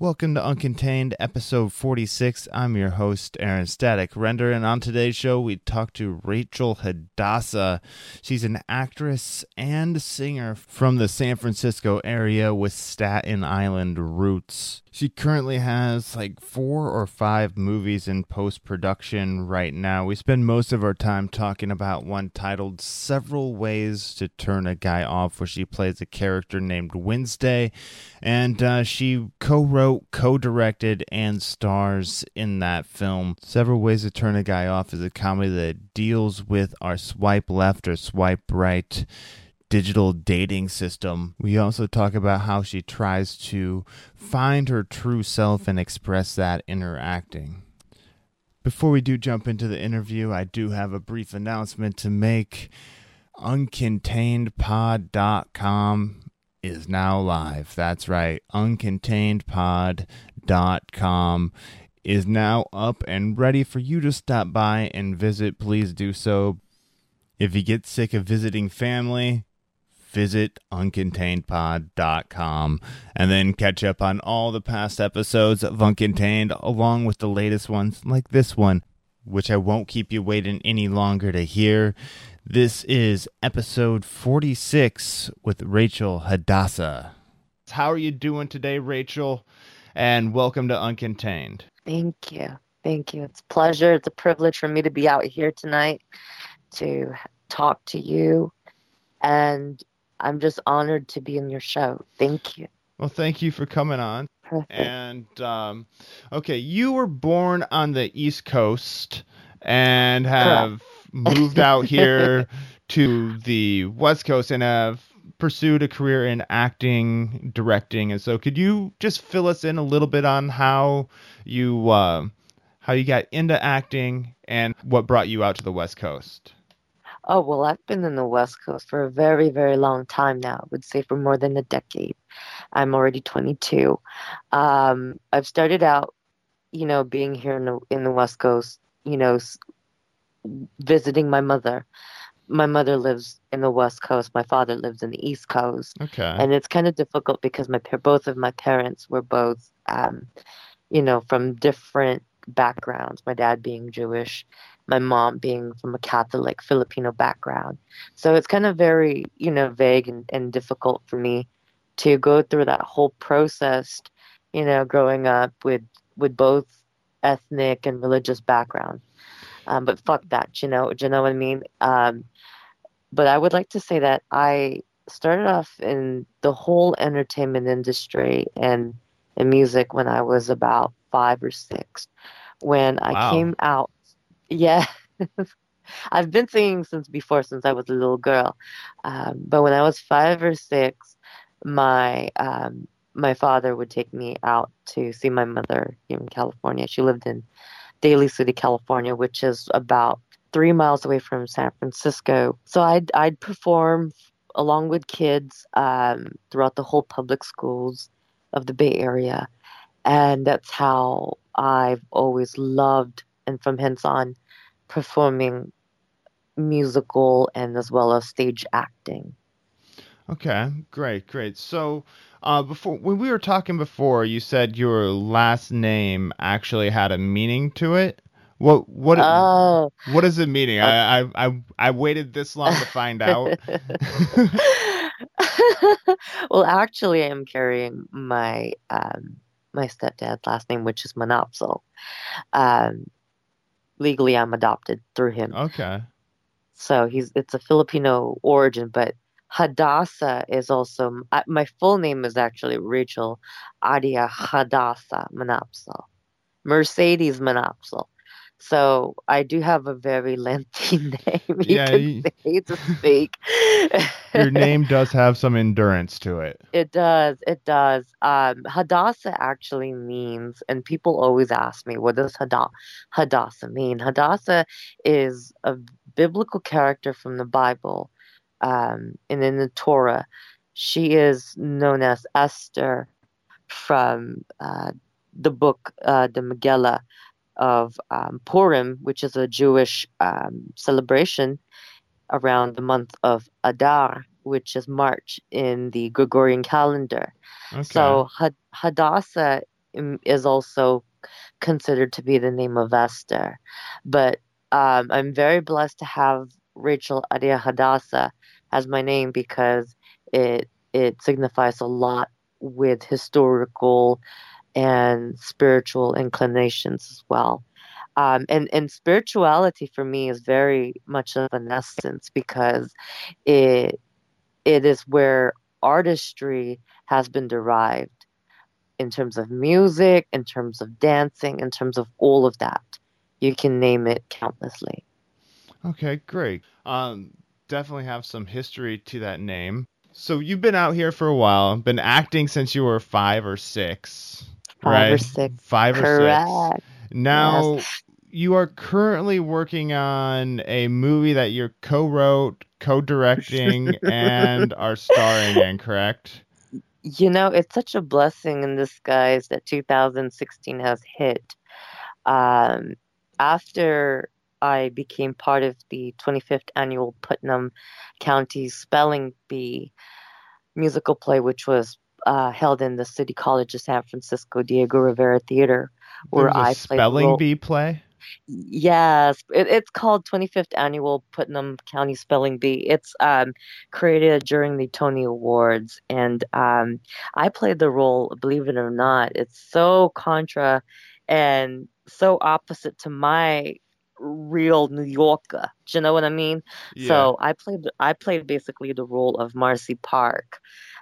Welcome to Uncontained, episode 46. I'm your host, Aaron Static Render, and on today's show, we talk to Rachel Hadassah. She's an actress and singer from the San Francisco area with Staten Island roots. She currently has like four or five movies in post production right now. We spend most of our time talking about one titled Several Ways to Turn a Guy Off, where she plays a character named Wednesday, and uh, she co wrote, co directed, and stars in that film. Several Ways to Turn a Guy Off is a comedy that deals with our swipe left or swipe right digital dating system. We also talk about how she tries to find her true self and express that in her acting. Before we do jump into the interview, I do have a brief announcement to make. Uncontainedpod.com is now live. That's right. Uncontainedpod.com is now up and ready for you to stop by and visit. Please do so. If you get sick of visiting family, visit uncontainedpod.com and then catch up on all the past episodes of Uncontained along with the latest ones like this one, which I won't keep you waiting any longer to hear. This is episode 46 with Rachel Hadassah. How are you doing today, Rachel? And welcome to Uncontained. Thank you. Thank you. It's a pleasure. It's a privilege for me to be out here tonight to talk to you. And I'm just honored to be in your show. Thank you. Well, thank you for coming on. Perfect. And um, okay, you were born on the East Coast and have moved out here to the West Coast and have pursued a career in acting, directing, and so could you just fill us in a little bit on how you uh, how you got into acting and what brought you out to the West Coast? Oh, well, I've been in the West Coast for a very, very long time now. I would say for more than a decade. I'm already 22. Um, I've started out, you know, being here in the, in the West Coast, you know, visiting my mother. My mother lives in the West Coast. My father lives in the East Coast. Okay. And it's kind of difficult because my both of my parents were both, um, you know, from different backgrounds. My dad being Jewish, my mom being from a Catholic Filipino background. So it's kind of very, you know, vague and, and difficult for me to go through that whole process, you know, growing up with with both ethnic and religious background. Um, but fuck that, you know, you know what I mean? Um, but I would like to say that I started off in the whole entertainment industry and in music when I was about five or six. When wow. I came out yeah. I've been singing since before, since I was a little girl. Um, but when I was five or six, my um, my father would take me out to see my mother here in California. She lived in Daly City, California, which is about three miles away from San Francisco. So I'd I'd perform along with kids um, throughout the whole public schools of the Bay Area, and that's how I've always loved and from hence on performing musical and as well as stage acting. Okay, great, great. So, uh, before when we were talking before, you said your last name actually had a meaning to it. What what oh. what is it meaning? Uh, I, I I waited this long to find out. well, actually, I am carrying my um, my stepdad's last name, which is Manapsal. Um, legally I'm adopted through him. Okay. So he's it's a Filipino origin, but Hadassah is also my full name is actually Rachel Adia Hadassah Manapsal. Mercedes Manapsal. So I do have a very lengthy name. You yeah, you, say to speak. your name does have some endurance to it. It does. It does. Um, Hadassah actually means, and people always ask me, what does Hadassah mean? Hadassah is a biblical character from the Bible, um, and in the Torah, she is known as Esther from uh, the book, uh, the Megillah of um, Purim, which is a Jewish um, celebration around the month of Adar, which is March in the Gregorian calendar. Okay. So Hadassah um, is also considered to be the name of Esther. But um, I'm very blessed to have Rachel Adia Hadassah as my name because it it signifies a lot with historical and spiritual inclinations as well. Um, and and spirituality for me is very much of an essence because it it is where artistry has been derived in terms of music, in terms of dancing, in terms of all of that. You can name it countlessly. Okay, great. Um, definitely have some history to that name. So you've been out here for a while, been acting since you were five or six. Five right? or six. Five Correct. or six. Now Yes. you are currently working on a movie that you co-wrote, co-directing, and are starring in. Correct? You know, it's such a blessing in disguise that 2016 has hit. Um, after I became part of the 25th annual Putnam County Spelling Bee musical play, which was uh, held in the City College of San Francisco Diego Rivera Theater, where There was a I played spelling role- bee play. Yes, it, it's called 25th Annual Putnam County Spelling Bee. It's um, created during the Tony Awards, and um, I played the role. Believe it or not, it's so contra and so opposite to my real New Yorker. Do you know what I mean? So I played I played basically the role of Marcy Park.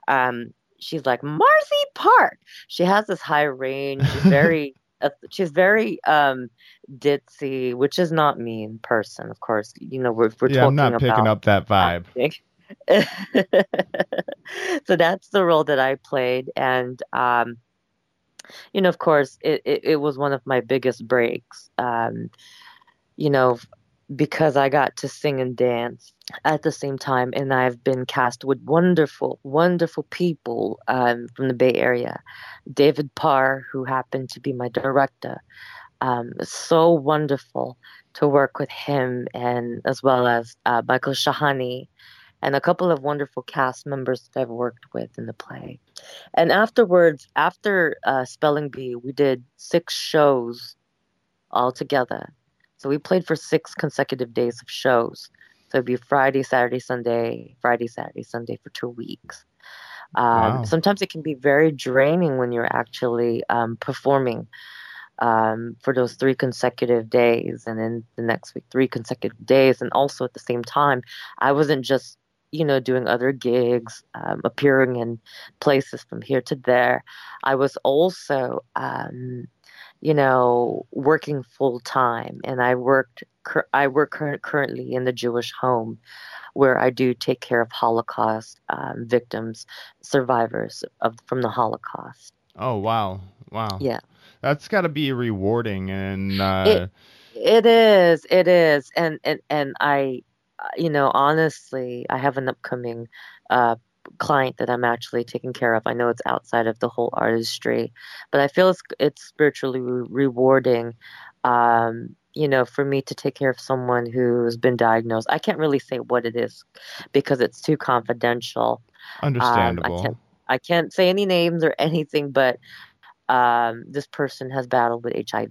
Um, she's like Marcy Park. She has this high range, she's very uh, she's very um ditzy, which is not me in person, of course. You know, we're we're yeah, talking I'm not picking up that vibe. so that's the role that I played, and um, you know, of course, it, it, it was one of my biggest breaks. Um, you know, because I got to sing and dance at the same time, and I've been cast with wonderful, wonderful people um, from the Bay Area. David Parr, who happened to be my director, um, so wonderful to work with him, and as well as uh, Michael Shahani, and a couple of wonderful cast members that I've worked with in the play. And afterwards, after uh, Spelling Bee, we did six shows all together. So we played for six consecutive days of shows. So it'd be Friday, Saturday, Sunday, Friday, Saturday, Sunday for two weeks. Um, Wow. Sometimes it can be very draining when you're actually um, performing um, for those three consecutive days, and then the next week three consecutive days, and also at the same time, I wasn't just you know doing other gigs, um, appearing in places from here to there. I was also um, you know, working full time, and I worked. I work currently in the Jewish home, where I do take care of Holocaust um, victims, survivors of from the Holocaust. Oh wow, wow. Yeah. that's got to be rewarding and uh, It is, it is, and and and I, uh, you know, honestly, I have an upcoming uh, client that I'm actually taking care of. I know it's outside of the whole artistry, but I feel it's it's spiritually re- rewarding. Um, you know, for me to take care of someone who's been diagnosed. I can't really say what it is because it's too confidential. understandable. can't- I can't say any names or anything, but um, this person has battled with HIV.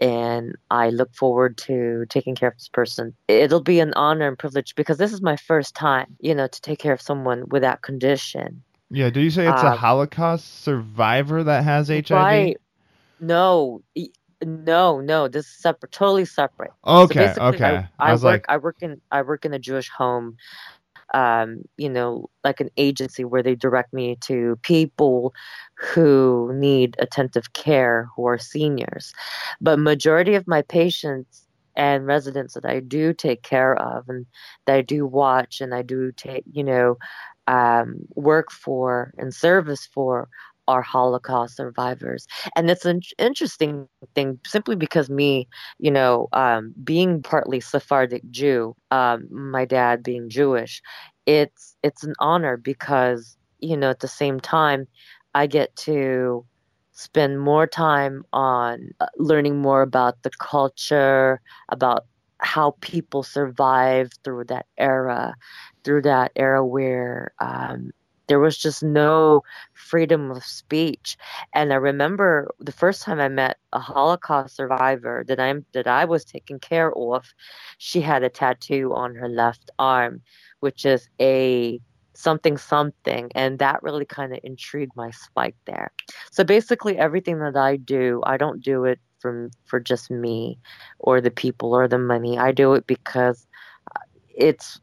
And I look forward to taking care of this person. It'll be an honor and privilege because this is my first time, you know, to take care of someone with that condition. yeah, did you say it's a uh, Holocaust survivor that has HIV? Right. No, no, no. This is separate, totally separate. Okay, basically, okay. I, I, was work. like, I work in. I work in a Jewish home. Um, you know, like an agency where they direct me to people who need attentive care, who are seniors. But majority of my patients and residents that I do take care of and that I do watch and I do take, you know, um, work for and service for are Holocaust survivors. And it's an interesting thing simply because me, you know, um, being partly Sephardic Jew, um, my dad being Jewish, it's it's an honor because, you know, at the same time, I get to spend more time on uh, learning more about the culture, about how people survived through that era, through that era where um, there was just no freedom of speech. And I remember the first time I met a Holocaust survivor that I'm that I was taking care of, she had a tattoo on her left arm, which is a something something and that really kind of intrigued my spike there so basically everything that i do i don't do it from for just me or the people or the money i do it because uh, it's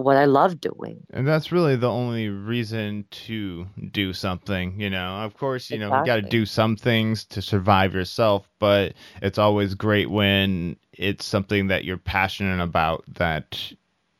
what I love doing. And that's really the only reason to do something, you know. Of course, you exactly. know, you got to do some things to survive yourself, but it's always great when it's something that you're passionate about that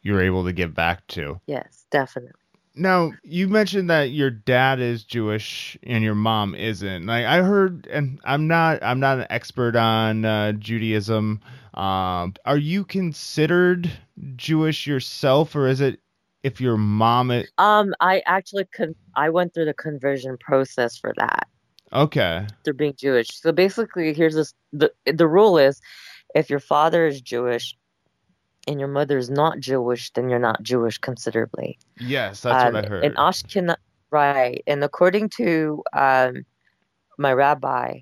you're able to give back to. Yes, definitely. Now, you mentioned that your dad is Jewish and your mom isn't. Like I heard and I'm not I'm not an expert on uh, Judaism. Um, are you considered Jewish yourself, or is it if your mom? It... Um, I actually con- I went through the conversion process for that. Okay. Through being Jewish, so basically, here's this: the the rule is, if your father is Jewish, and your mother is not Jewish, then you're not Jewish considerably. Yes, that's um, what I heard. In Ashkenaz, right? And according to um, my rabbi,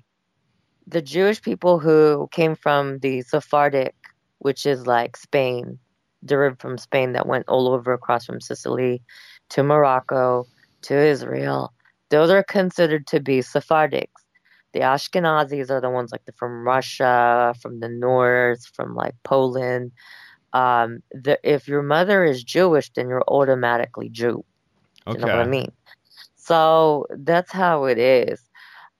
the Jewish people who came from the Sephardic, which is like Spain, derived from Spain, that went all over across from Sicily to Morocco to Israel, those are considered to be Sephardics. The Ashkenazis are the ones like the, from Russia, from the north, from like Poland. Um, the, if your mother is Jewish, then you're automatically Jew. Okay. You know what I mean? So that's how it is.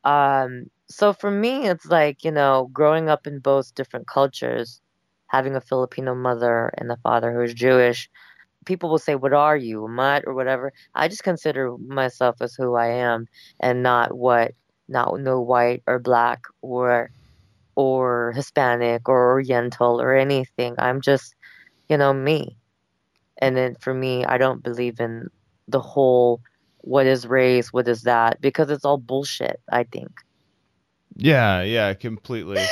Um, so for me, it's like, you know, growing up in both different cultures, having a Filipino mother and a father who is Jewish, people will say, What are you, a mutt or whatever? I just consider myself as who I am and not what, not no white or black or or Hispanic or Oriental or anything. I'm just, you know, me. And then for me, I don't believe in the whole what is race, what is that, because it's all bullshit, I think. Yeah, yeah, completely.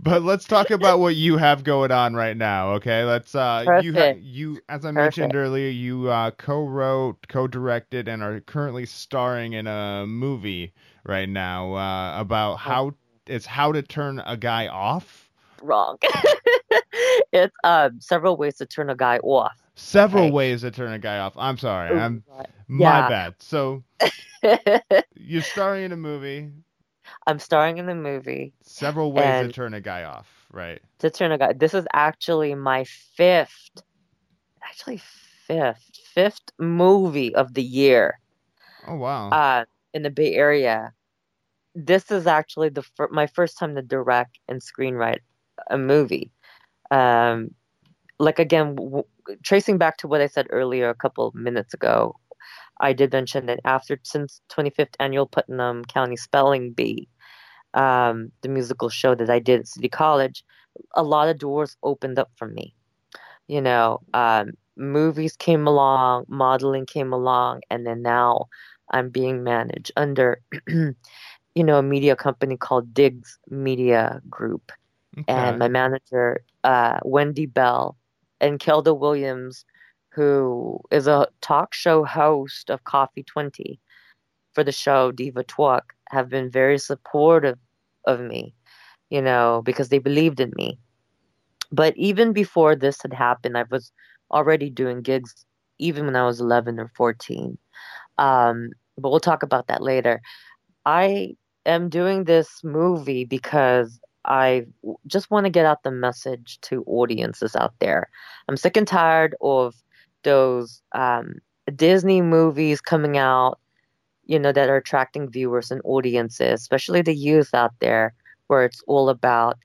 but let's talk about what you have going on right now, okay? Let's uh Perfect. you ha- you as I mentioned earlier, you uh co-wrote, co-directed and are currently starring in a movie right now uh about how it's how to turn a guy off. Wrong. it's um several ways to turn a guy off. Several ways to turn a guy off. I'm sorry. I'm yeah. my bad. So you're starring in a movie I'm starring in the movie. Several ways to turn a guy off, right? To turn a guy. This is actually my fifth, actually fifth, fifth movie of the year. Oh wow! Uh, in the Bay Area, this is actually the fir- my first time to direct and screenwrite a movie. Um, like again, w- tracing back to what I said earlier a couple minutes ago, I did mention that after since 25th annual Putnam County Spelling Bee, um, the musical show that I did at City College, a lot of doors opened up for me. You know, um, movies came along, modeling came along, and then now I'm being managed under, you know, a media company called Diggs Media Group. Okay. And my manager, uh, Wendy Bell, and Kelda Williams who is a talk show host of Coffee 20 for the show Diva Talk, have been very supportive of me, you know, because they believed in me. But even before this had happened, I was already doing gigs, even when I was 11 or 14. Um, but we'll talk about that later. I am doing this movie because I just want to get out the message to audiences out there. I'm sick and tired of those um, Disney movies coming out, you know, that are attracting viewers and audiences, especially the youth out there, where it's all about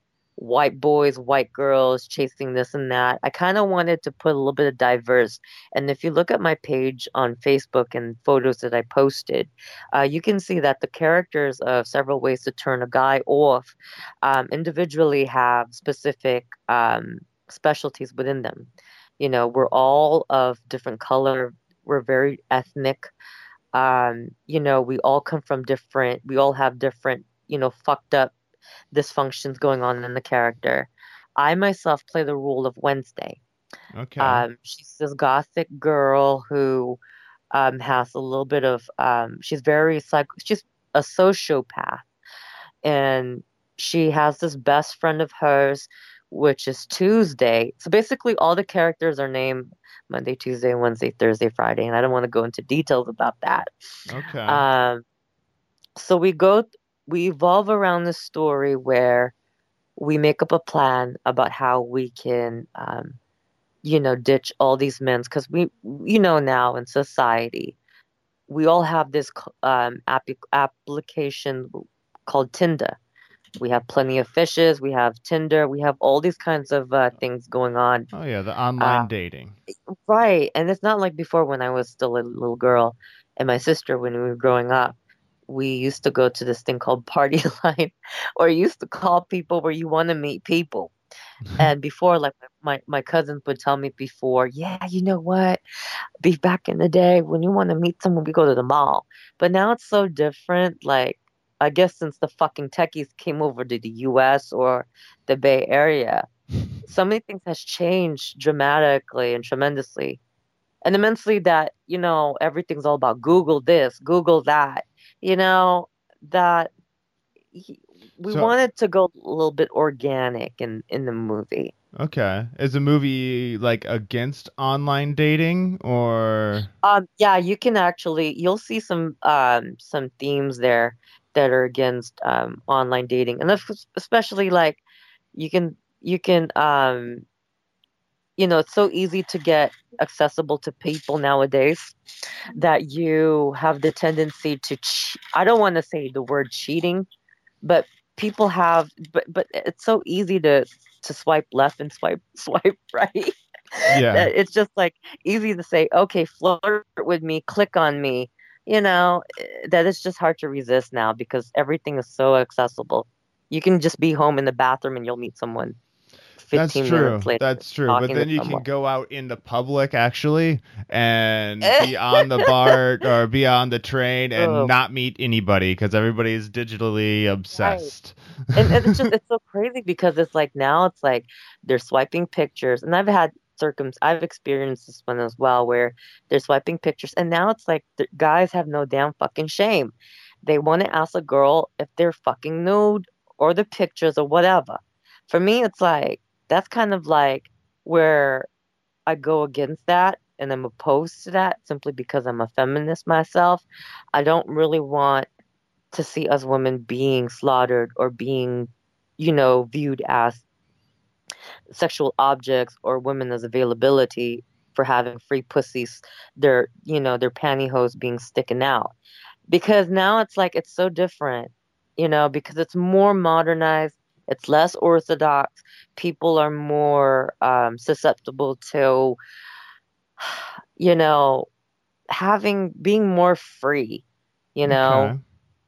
white boys, white girls chasing this and that. I kind of wanted to put a little bit of diverse. And if you look at my page on Facebook and photos that I posted, uh, you can see that the characters of several ways to turn a guy off um, individually have specific um, specialties within them. You know, we're all of different color. We're very ethnic. Um, you know, we all come from different. We all have different, you know, fucked up dysfunctions going on in the character. I myself play the role of Wednesday. Okay. Um, she's this gothic girl who um, has a little bit of um, she's very psych she's a sociopath and she has this best friend of hers which is tuesday so basically all the characters are named monday tuesday wednesday thursday friday and i don't want to go into details about that Okay. um, so we go we evolve around the story where we make up a plan about how we can um, you know ditch all these men because we you know now in society we all have this um, app- application called tinder. We have plenty of fishes we have tinder we have all these kinds of uh, things going on. Oh yeah, the online uh, dating. right and it's not like before when i was still a little girl and my sister when we were growing up we used to go to this thing called party line or used to call people where you want to meet people. Mm-hmm. And before like my, my cousins would tell me before yeah you know what? Be back in the day when you want to meet someone we go to the mall. But now it's so different like i guess since the fucking techies came over to the us or the bay area so many things has changed dramatically and tremendously. And immensely that you know everything's all about google this google that you know that he- we So- wanted to go a little bit organic in in the movie. Okay. Is the movie like against online dating or? Um yeah you can actually you'll see some um some themes there that are against um online dating. And especially like you can you can um you know it's so easy to get accessible to people nowadays that you have the tendency to che- I don't want to say the word cheating but people have but but it's so easy to to swipe left and swipe swipe right. Yeah. it's just like easy to say okay flirt with me click on me you know? That it's just hard to resist now because everything is so accessible. You can just be home in the bathroom and you'll meet someone. 15 That's true. later That's true. But then you can go out in the public actually and be on the bar or be on the train and Oh. not meet anybody because everybody is digitally obsessed. and, and it's just it's so crazy because it's like now it's like they're swiping pictures and i've had circum i've experienced this one as well where they're swiping pictures and now it's like the guys have no damn fucking shame they want to ask a girl if they're fucking nude or the pictures or whatever for me it's like that's kind of like where i go against that and i'm opposed to that simply because i'm a feminist myself i don't really want to see us women being slaughtered or being, you know, viewed as sexual objects or women as availability for having free pussies, their, you know, their pantyhose being sticking out. Because now it's like it's so different, you know, because it's more modernized, it's less orthodox. People are more um, susceptible to, you know, having being more free, you know Okay.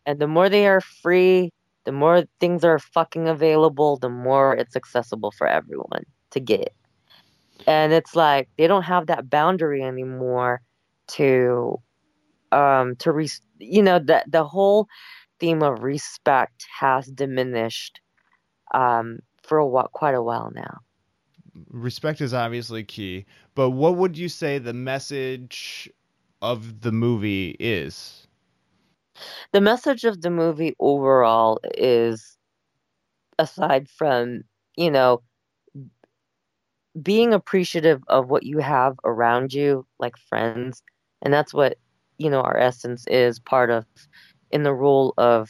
and the more they are free, the more things are fucking available, the more it's accessible for everyone to get. And it's like they don't have that boundary anymore to um to re- you know that the whole theme of respect has diminished um for a while, quite a while now. Respect is obviously key, but what would you say the message of the movie is? the message of the movie overall is aside from you know being appreciative of what you have around you like friends and that's what you know our essence is part of in the role of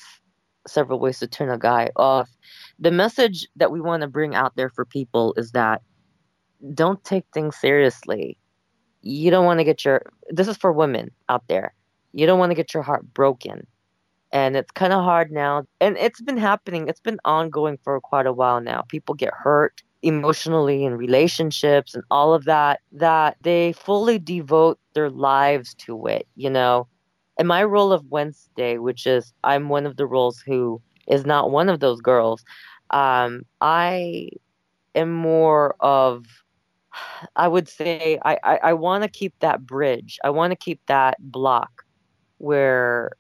several ways to turn a guy off. The message that we want to bring out there for people is that don't take things seriously. You don't want to get your this is for women out there. You don't want to get your heart broken. And it's kind of hard now and it's been happening it's been ongoing for quite a while now. People get hurt emotionally in relationships and all of that that they fully devote their lives to it you know and my role of wednesday which is i'm one of the roles who is not one of those girls um i am more of i would say i i, I want to keep that bridge i want to keep that block where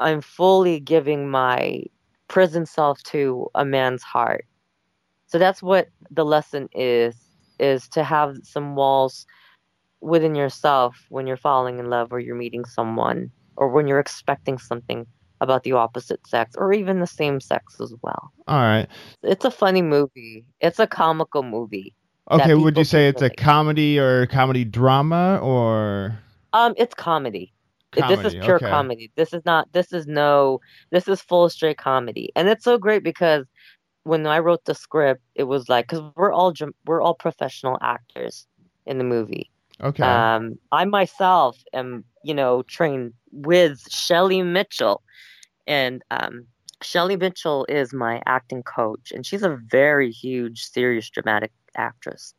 I'm fully giving my prison self to a man's heart. So that's what the lesson is is to have some walls within yourself when you're falling in love or you're meeting someone or when you're expecting something about the opposite sex or even the same sex as well. All right. It's a funny movie. It's a comical movie. Okay, would you say it's a comedy or comedy drama or Um it's comedy. comedy this is pure okay. comedy. This is not this is no this is full straight comedy. And it's so great because when I wrote the script, it was like cuz we're all we're all professional actors in the movie. Okay. Um I myself am, you know, trained with Shelly Mitchell and um Shelly Mitchell is my acting coach, and she's a very huge, serious, dramatic actress.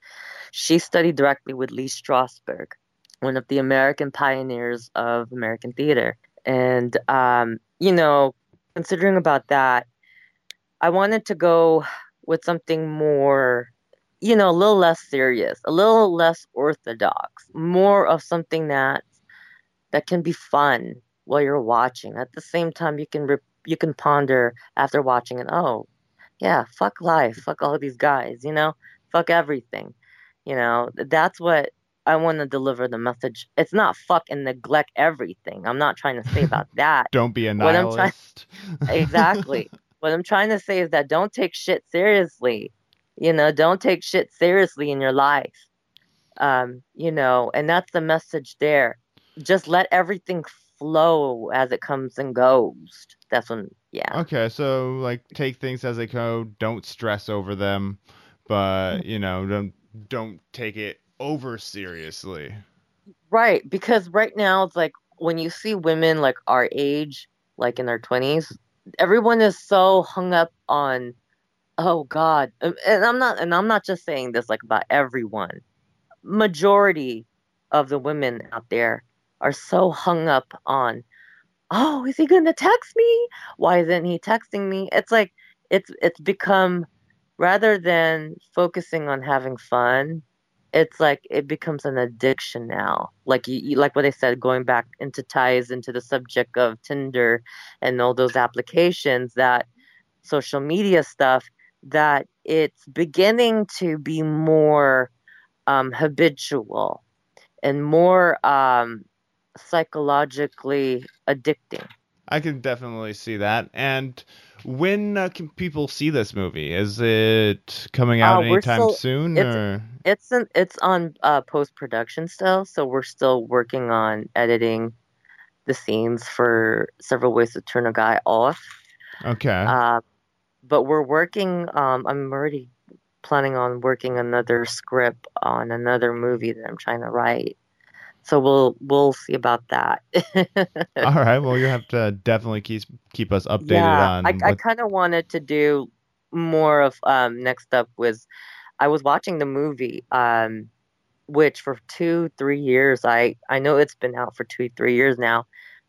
She studied directly with Lee Strasberg, one of the American pioneers of American theater. And, um, you know, considering about that, I wanted to go with something more, you know, a little less serious, a little less orthodox, more of something that that can be fun while you're watching. At the same time, you can re- you can ponder after watching it. Oh, yeah, fuck life, fuck all these guys, you know fuck everything. You know, that's what I want to deliver the message. It's not fuck and neglect everything. I'm not trying to say about that. don't be a nihilist. What I'm try- exactly. what I'm trying to say is that don't take shit seriously. You know, don't take shit seriously in your life. Um, you know, and that's the message there. Just let everything flow as it comes and goes. That's when, yeah. Okay, so like take things as they go. Don't stress over them but you know, don't don't take it over seriously. Right, because right now it's like when you see women like our age, like in their 20s, everyone is so hung up on oh god. Uh, and I'm not and I'm not just saying this like about everyone. Majority of the women out there are so hung up on oh, is he going to text me? Why isn't he texting me? It's like it's it's become rather than focusing on having fun, it's like it becomes an addiction now. Like you, like what I said, going back into ties into the subject of Tinder and all those applications that social media stuff that it's beginning to be more um, habitual and more um, psychologically addicting. I can definitely see that. And when uh, can people see this movie? Is it coming out uh, anytime still, soon? It's, or? it's an, it's on uh, post production still, so we're still working on editing the scenes for several ways to turn a guy off. Okay. But we're working. Um, I'm already planning on working another script on another movie that I'm trying to write so we'll we'll see about that. All right. Well, you have to definitely keep keep us updated yeah, on. I, what... I kind of wanted to do more of um, next up was I was watching the movie, um, which for two three years I I know it's been out for two three years now,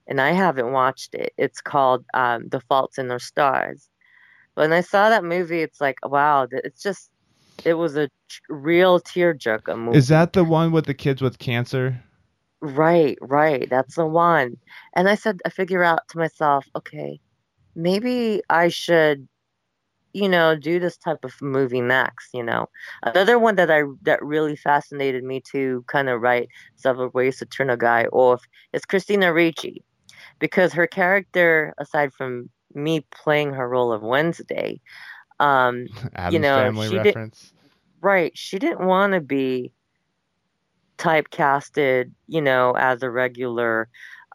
and I haven't watched it. It's called um, The Faults in Our Stars. When I saw that movie, it's like wow, it's just it was a real tearjerker movie. Is that the one with the kids with cancer? Right, right. That's the one. And I said, I figure out to myself, okay, maybe I should, you know, do this type of movie next. You know, another one that I that really fascinated me to kind of write several ways to turn a guy off is Christina Ricci, because her character, aside from me playing her role of Wednesday, um, you know, she reference. Did, right, she didn't want to be typecasted, you know, as a regular,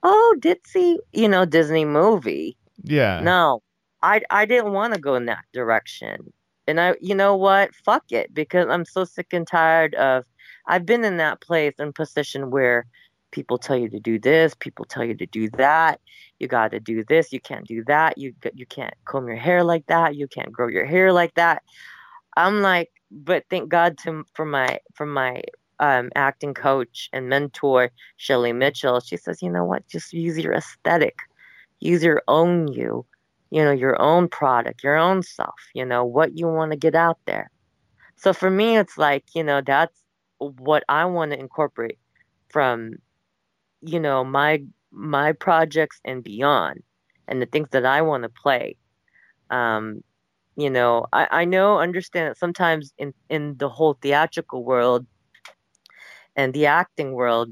oh, ditzy, you know, Disney movie. Yeah. No, I I didn't want to go in that direction. And I, you know what? Fuck it, because I'm so sick and tired of. I've been in that place and position where people tell you to do this, people tell you to do that. You got to do this, you can't do that. You you can't comb your hair like that. You can't grow your hair like that. I'm like, but thank God to for my for my um, acting coach and mentor, Shelly Mitchell, she says, you know what, just use your aesthetic, use your own you, you know, your own product, your own self, you know, what you want to get out there. So for me, it's like, you know, that's what I want to incorporate from, you know, my my projects and beyond, and the things that I want to play. Um, you know, I, I know, understand that sometimes in in the whole theatrical world, and the acting world,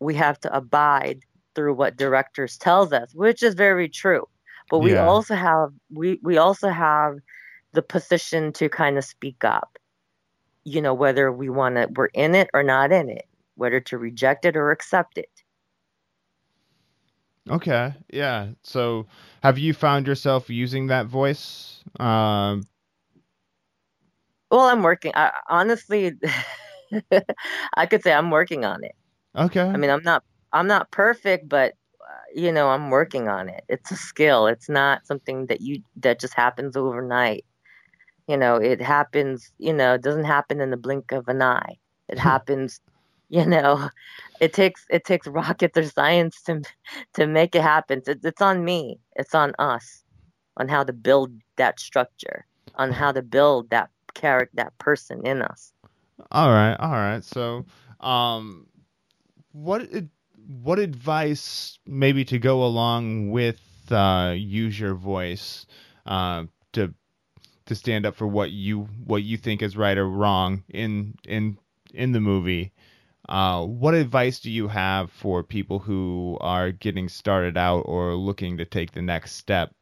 we have to abide through what directors tells us, which is very true. But we Yeah. also have we we also have the position to kind of speak up. You know, whether we want to we're in it or not in it, whether to reject it or accept it. Okay. Yeah. So, have you found yourself using that voice? Um, Well, I'm working. I, honestly, I could say I'm working on it. okay. I mean, I'm not I'm not perfect, but you know, I'm working on it. It's a skill. It's not something that you that just happens overnight. You know, it happens, you know, it doesn't happen in the blink of an eye. It happens, you know, it takes it takes rockets or science to to make it happen. It's, it's on me. It's on us on how to build that structure, on how to build that character, that person in us. All right, all right. So, um, what what advice maybe to go along with uh, use your voice uh, to to stand up for what you what you think is right or wrong in in in the movie? Uh, what advice do you have for people who are getting started out or looking to take the next step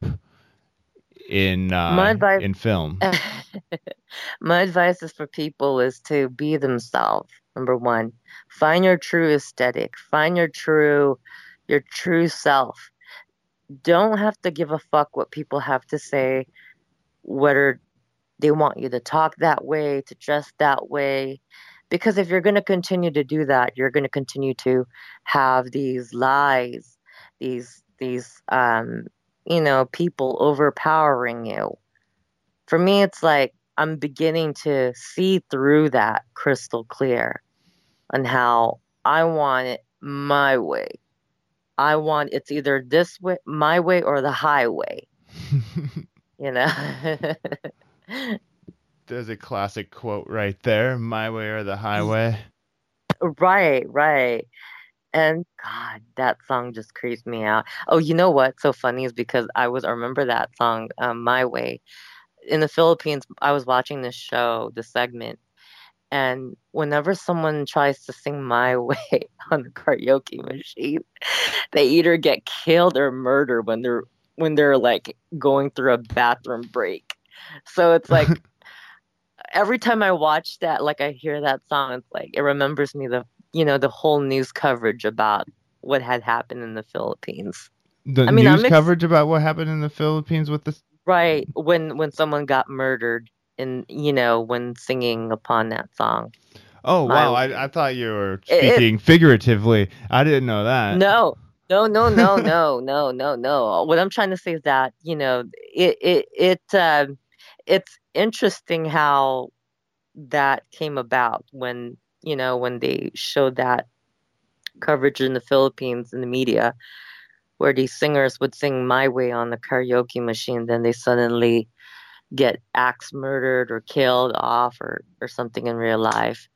in uh, My advice- in film? My advice is for people is to be themselves. Number one, find your true aesthetic, find your true, your true self. Don't have to give a fuck what people have to say, whether they want you to talk that way, to dress that way. Because if you're going to continue to do that, you're going to continue to have these lies, these these um, you know people overpowering you. For me, it's like I'm beginning to see through that crystal clear on how I want it my way. I want it's either this way, my way, or the highway. You know. There's a classic quote right there: "My way or the highway." right, right. And God, that song just creeps me out. Oh, you know what's so funny is because I was I remember that song, um, My Way. In the Philippines, I was watching this show, the segment, and whenever someone tries to sing My Way on the karaoke machine, they either get killed or murdered when they're when they're like going through a bathroom break. So it's like every time I watch that, like I hear that song, it's like it remembers me the you know the whole news coverage about what had happened in the Philippines. The I mean, news ex- coverage about what happened in the Philippines with this. Right when when someone got murdered and you know when singing upon that song. Oh wow! way. I, I thought you were It- it- speaking figuratively. I didn't know that. No, no, no, no, no, no, no, no. What I'm trying to say is that you know it it it um it's interesting how that came about when you know when they showed that coverage in the Philippines in the media where these singers would sing my way on the karaoke machine then they suddenly get axe murdered or killed off or or something in real life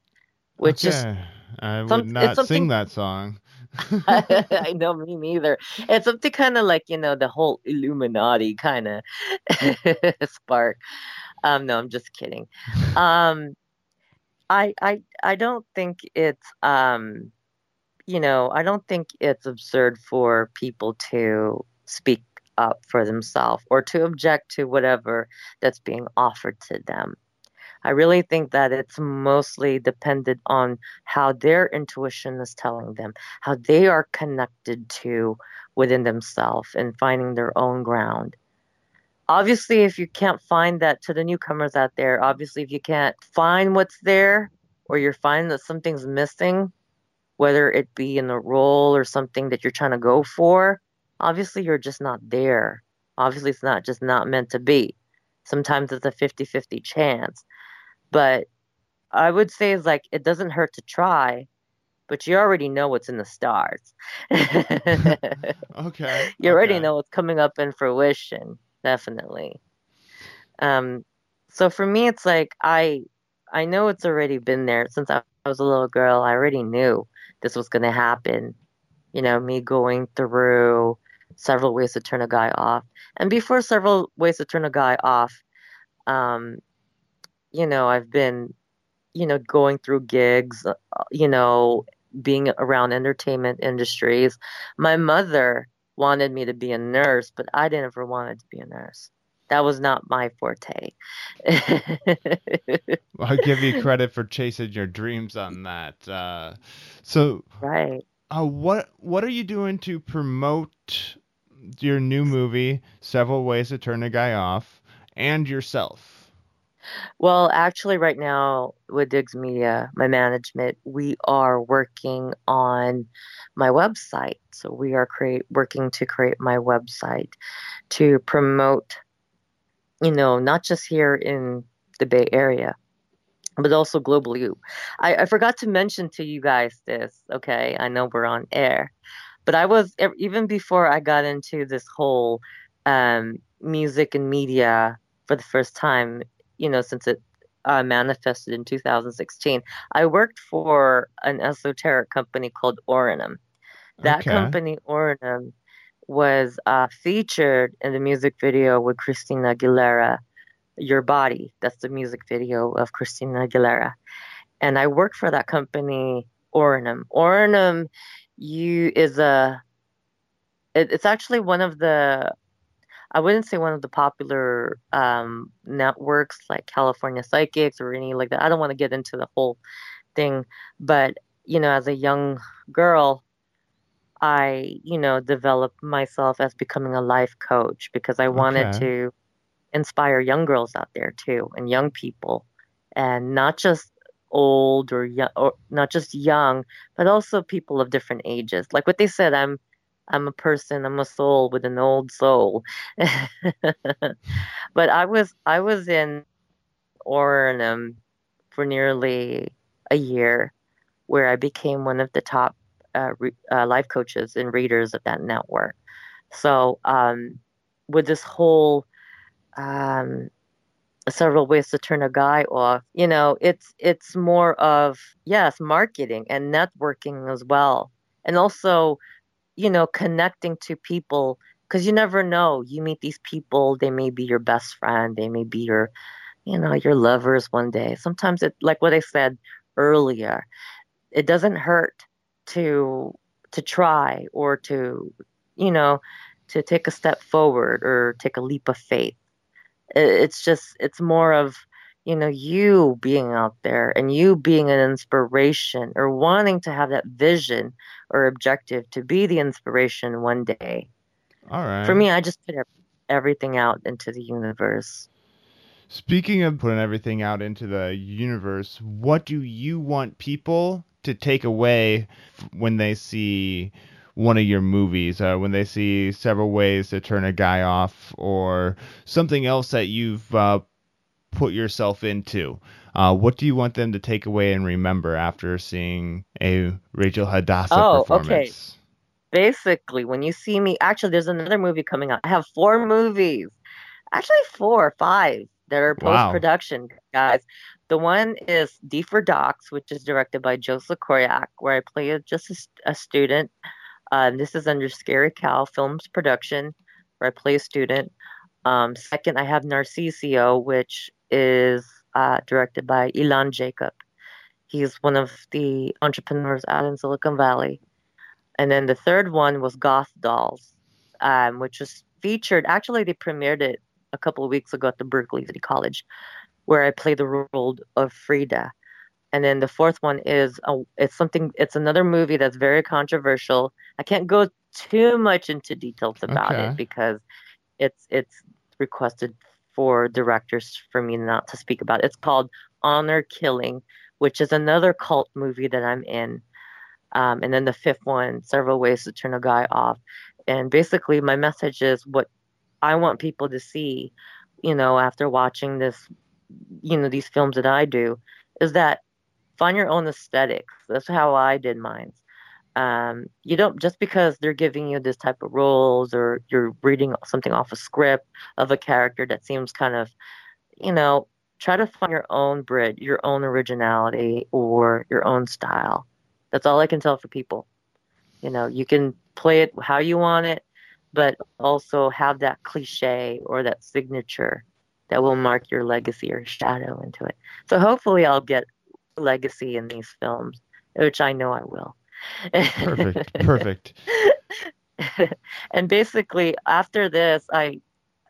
which is. I would some- not sing that song. I know me neither. It's something kind of like you know the whole Illuminati kind of spark. Um, no, I'm just kidding. Um, I I I don't think it's um, you know, I don't think it's absurd for people to speak up for themselves or to object to whatever that's being offered to them. I really think that it's mostly dependent on how their intuition is telling them, how they are connected to within themselves and finding their own ground. Obviously, if you can't find that to the newcomers out there, obviously, if you can't find what's there or you're finding that something's missing, whether it be in the role or something that you're trying to go for, obviously, you're just not there. Obviously, it's not just not meant to be. Sometimes it's a 50 50 chance. But I would say is like it doesn't hurt to try, but you already know what's in the stars. Okay. you already okay. know what's coming up in fruition, definitely. Um, so for me, it's like I I know it's already been there since I was a little girl. I already knew this was going to happen. You know, me going through several ways to turn a guy off, and before several ways to turn a guy off, um, you know, I've been you know, going through gigs, uh, you know, being around entertainment industries. My mother wanted me to be a nurse, but I didn't ever wanted to be a nurse. That was not my forte. I'll give you credit for chasing your dreams on that. Uh, so, right. Uh, what what are you doing to promote your new movie, Several Ways to Turn a Guy Off, and yourself? Well, actually, right now with Diggs Media, my management, we are working on my website. So we are create working to create my website to promote, you know, not just here in the Bay Area, but also globally. I, I forgot to mention to you guys this. Okay, I know we're on air, but I was even before I got into this whole um, music and media for the first time. You know, since it uh, manifested in 2016, I worked for an esoteric company called Oranum. That okay. company, Oranum, was uh, featured in the music video with Christina Aguilera, Your Body. That's the music video of Christina Aguilera. And I worked for that company, Oranum. Oranum you is a it, it's actually one of the I wouldn't say one of the popular um, networks like California Psychics or any like that. I don't want to get into the whole thing, but you know, as a young girl, I you know developed myself as becoming a life coach because I wanted okay. to inspire young girls out there too and young people, and not just old or young, or not just young, but also people of different ages. Like what they said, I'm I'm a person, I'm a soul with an old soul. but I was I was in Oranum for nearly a year, where I became one of the top uh, re- uh, life coaches and readers of that network. So um, with this whole um, several ways to turn a guy off you know it's it's more of yes marketing and networking as well and also you know connecting to people because you never know you meet these people they may be your best friend they may be your you know your lovers one day. Sometimes it like what i said earlier it doesn't hurt to to try or to you know to take a step forward or take a leap of faith. It's just, it's more of, you know, you being out there and you being an inspiration or wanting to have that vision or objective to be the inspiration one day. All right. For me, I just put everything out into the universe. Speaking of putting everything out into the universe, what do you want people to take away when they see one of your movies uh, when they see several ways to turn a guy off or something else that you've uh, put yourself into. Uh, what do you want them to take away and remember after seeing a Rachael Hadassah oh, performance? Okay. Basically, when you see me, actually, there's another movie coming out. I have four movies, actually four or five that are post production, wow. guys. The one is D for Docs, which is directed by Joseph Koryak, where I play a, just a, a student um, this is under Scary Cow Films production, where I play a student. Um, second, I have Narcisio, which is uh, directed by Elan Jacob. He's one of the entrepreneurs out in Silicon Valley. And then the third one was Goth Dolls, um, which was featured. Actually, they premiered it a couple of weeks ago at the Berkeley City College, where I play the role of Frida and then the fourth one is a, it's something it's another movie that's very controversial i can't go too much into details about okay. it because it's it's requested for directors for me not to speak about it's called honor killing which is another cult movie that i'm in um, and then the fifth one several ways to turn a guy off and basically my message is what i want people to see you know after watching this you know these films that i do is that find your own aesthetics. That's how I did mine. Um, you don't just because they're giving you this type of roles or you're reading something off a script of a character that seems kind of, you know, try to find your own Brit, your own originality or your own style. That's all I can tell for people. You know, you can play it how you want it, but also have that cliche or that signature that will mark your legacy or shadow into it. So hopefully I'll get legacy in these films, which I know I will. Perfect. Perfect. and basically, after this, I,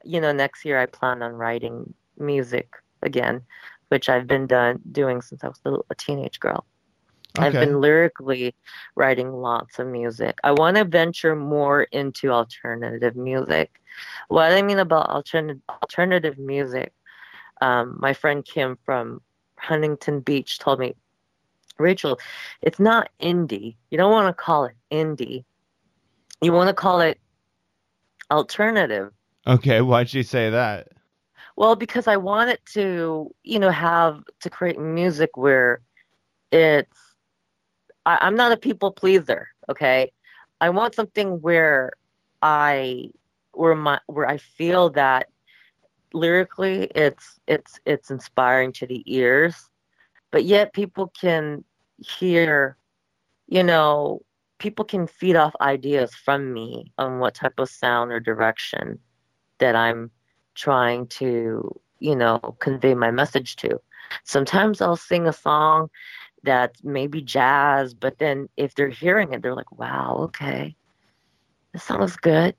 you know, next year I plan on writing music again, which I've been done doing since I was a, a teenage girl. Okay. I've been lyrically writing lots of music. I want to venture more into alternative music. What I mean about alternative alternative music, um, my friend Kim from Huntington Beach told me, Rachael, it's not indie. You don't want to call it indie. You want to call it alternative. Okay, why'd you say that? Well, because I want it to, you know, have to create music where it's I, I'm not a people pleaser, okay? I want something where I where my where I feel that lyrically it's it's it's inspiring to the ears, but yet people can hear, you know, people can feed off ideas from me on what type of sound or direction that I'm trying to, you know, convey my message to. Sometimes I'll sing a song that's maybe jazz, but then if they're hearing it, they're like, wow, okay, this sounds good.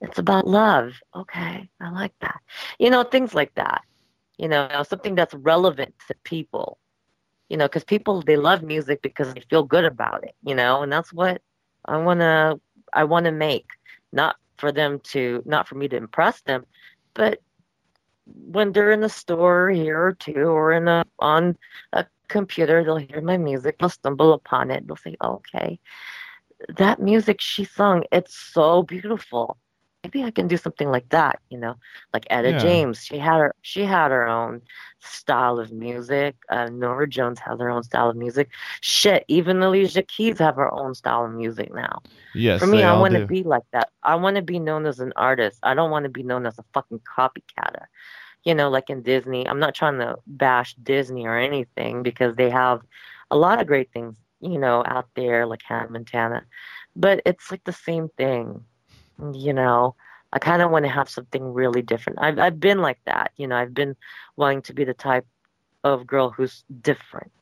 It's about love. Okay, I like that. You know, things like that. You know, something that's relevant to people. You know, because people they love music because they feel good about it. You know, and that's what I wanna I wanna make. Not for them to, not for me to impress them, but when they're in the store here or two or in a on a computer, they'll hear my music, they'll stumble upon it, they'll say, okay, that music she sung, it's so beautiful. Maybe I can do something like that, you know, like Etta yeah. James. She had her she had her own style of music. Uh, Norah Jones has her own style of music. Shit, even Alicia Keys have her own style of music now. Yes, for me, I want to be like that. I want to be known as an artist. I don't want to be known as a fucking copycatter you know, like in Disney. I'm not trying to bash Disney or anything because they have a lot of great things, you know, out there like Hannah Montana. But it's like the same thing, you know. I kind of want to have something really different. I've I've been like that, you know. I've been wanting to be the type of girl who's different.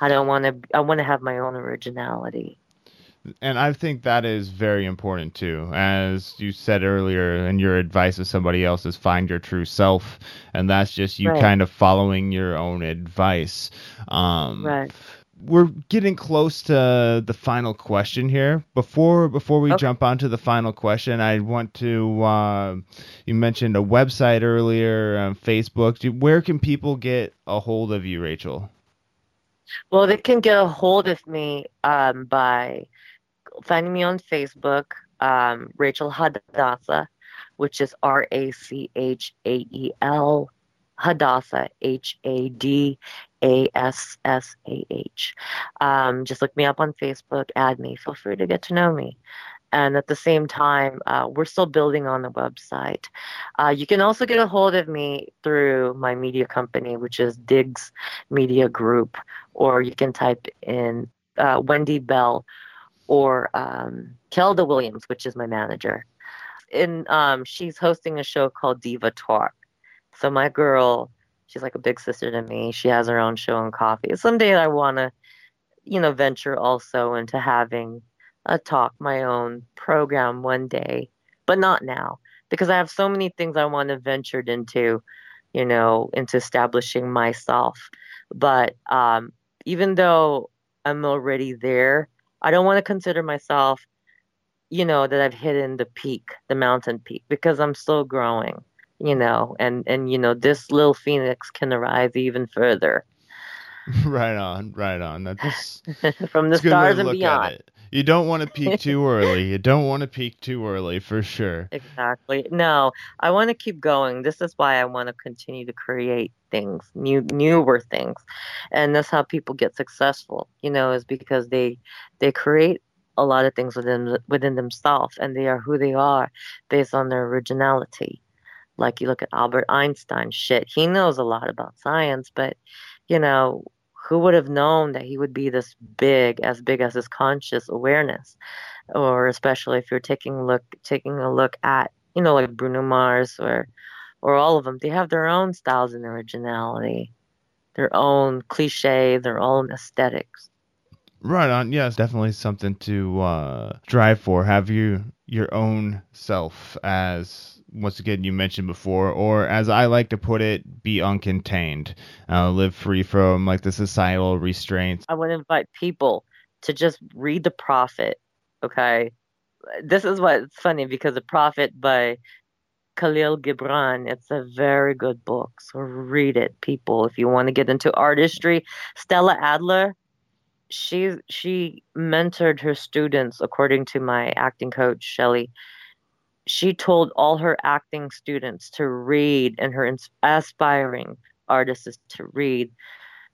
I don't want to. I want to have my own originality and I think that is very important too. As you said earlier, and your advice to somebody else is find your true self, and that's just you right. kind of following your own advice. Um, right. We're getting close to the final question here. Before before we okay. jump on to the final question, I want to. Uh, you mentioned a website earlier, uh, Facebook. Where can people get a hold of you, Rachael? Well, they can get a hold of me um, by finding me on Facebook, um, Rachael Hadassah, which is R A C H A E L Hadassah, H A D A S S A H. Um, just look me up on Facebook, add me. Feel free to get to know me. And at the same time, uh, we're still building on the website. Uh, you can also get a hold of me through my media company, which is Diggs Media Group, or you can type in uh, Wendy Bell or um, Kelda Williams, which is my manager. And um, she's hosting a show called Diva Talk. So my girl, she's like a big sister to me. She has her own show on coffee. Someday I want to, you know, venture also into having a talk, my own program one day, but not now because I have so many things I want to venture into, you know, into establishing myself. But um, even though I'm already there, I don't want to consider myself, you know, that I've hidden the peak, the mountain peak, because I'm still growing, you know, and and you know, this little phoenix can arise even further. right on, right on. That's from the stars and beyond. You don't want to peak too early. You don't want to peak too early for sure. Exactly. No, I want to keep going. This is why I want to continue to create things, new newer things. And that's how people get successful, you know, is because they they create a lot of things within within themselves and they are who they are based on their originality. Like you look at Albert Einstein, shit, he knows a lot about science, but you know, who would have known that he would be this big, as big as his conscious awareness? Or especially if you're taking a look taking a look at, you know, like Bruno Mars or or all of them, they have their own styles and originality. their own cliche, their own aesthetics. Right on. Yes, definitely something to uh, strive for. Have you your own self as once again you mentioned before, or as I like to put it, be uncontained, uh, live free from like the societal restraints. I would invite people to just read the Prophet. Okay, this is what's funny because the Prophet by Kahlil Gibran. It's a very good book, so read it, people. If you want to get into artistry, Stella Adler, she she mentored her students according to my acting coach Shelly she told all her acting students to read and her aspiring artists to read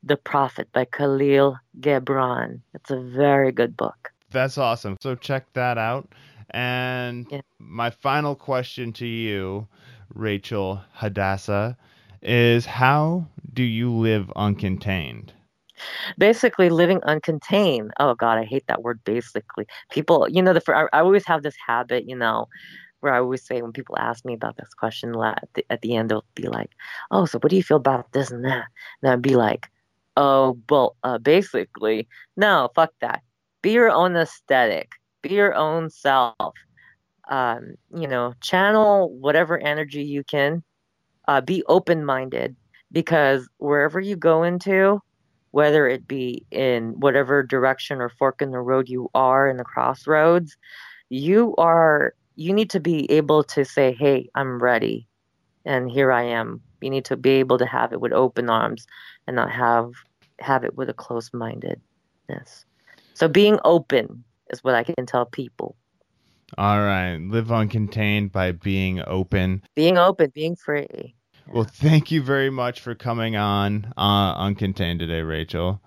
The Prophet by Kahlil Gibran. It's a very good book. That's awesome. So check that out. And yeah. my final question to you, Rachael Hadassah, is how do you live uncontained? Basically, living uncontained. Oh God, I hate that word. Basically, people, you know, the I, I always have this habit, you know, where I always say when people ask me about this question at the, at the end, they'll be like, "Oh, so what do you feel about this and that?" And I'd be like, "Oh, well, uh, basically, no, fuck that. Be your own aesthetic. Be your own self. Um, you know, channel whatever energy you can. Uh, be open-minded because wherever you go into, whether it be in whatever direction or fork in the road you are in the crossroads, you are you need to be able to say, hey, I'm ready. And here I am. You need to be able to have it with open arms and not have have it with a closed mindedness. So being open is what I can tell people. All right. Live uncontained by being open. Being open, being free. Well, thank you very much for coming on uh, Uncontained today, Rachael.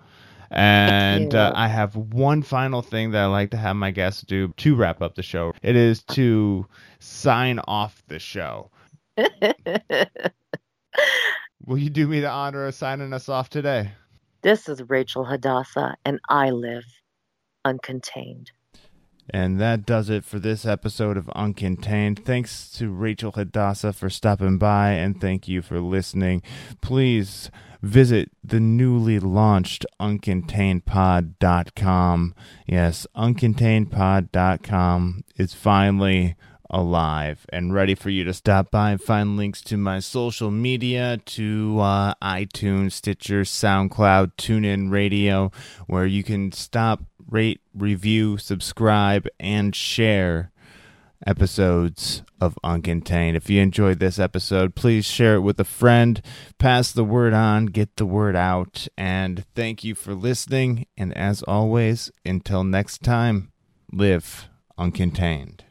And uh, I have one final thing that I like to have my guests do to wrap up the show. It is to sign off the show. Will you do me the honor of signing us off today? This is Rachael Hadassah, and I live uncontained. And that does it for this episode of Uncontained. Thanks to Rachael Hadassah for stopping by, and thank you for listening. Please visit the newly launched uncontainedpod.com. Yes, uncontainedpod.com is finally alive and ready for you to stop by and find links to my social media, to uh, iTunes, Stitcher, SoundCloud, TuneIn Radio, where you can stop, rate, review, subscribe, and share episodes of Uncontained. If you enjoyed this episode, please share it with a friend, pass the word on, get the word out, and thank you for listening. And as always, until next time, live uncontained.